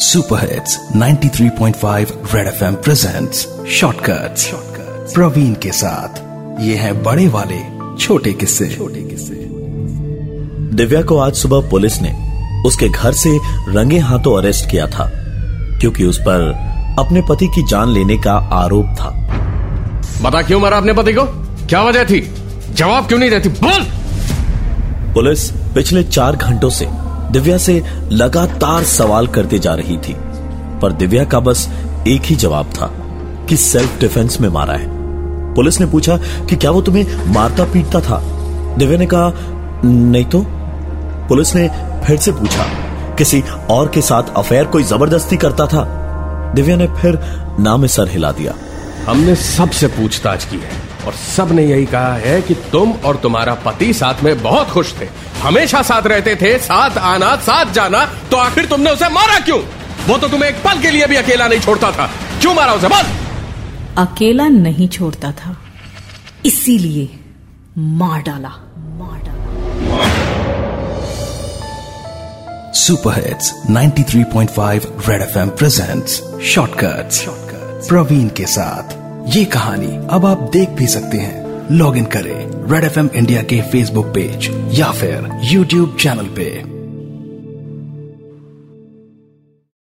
Super hits 93.5 red FM presents shortcuts Praveen के साथ। ये है बड़े वाले छोटे किस्से। छोटे किस्से। दिव्या को आज सुबह पुलिस ने उसके घर से रंगे हाथों अरेस्ट किया था क्योंकि उस पर अपने पति की जान लेने का आरोप था। बता क्यों मारा अपने पति को? क्या वजह थी? जवाब क्यों नहीं देती? बोल! पुलिस पिछले चार घंटों से दिव्या से लगातार सवाल करते जा रही थी, पर दिव्या का बस एक ही जवाब था कि सेल्फ डिफेंस में मारा है। पुलिस ने पूछा कि क्या वो तुम्हें मारता पीटता था? दिव्या ने कहा, नहीं तो। पुलिस ने फिर से पूछा, किसी और के साथ अफेयर कोई ज़बरदस्ती करता था? दिव्या ने फिर नाम सर हिला दिया। हमने सबसे पूछताछ की है। और सबने यही कहा है कि तुम और तुम्हारा पति साथ में बहुत खुश थे। हमेशा साथ रहते थे साथ आना साथ जाना तो आखिर तुमने उसे मारा क्यों? वो तो तुम्हें एक पल के लिए भी अकेला नहीं छोड़ता था। क्यों मारा उसे? बोल। अकेला नहीं छोड़ता था। इसीलिए मार डाला। मार डाला। Super hits 93.5 red FM presents shortcuts. Praveen के साथ। ये कहानी अब आप देख भी सकते हैं। लॉग इन करें रेड एफएम इंडिया के फेसबुक पेज या फिर यूट्यूब चैनल पे।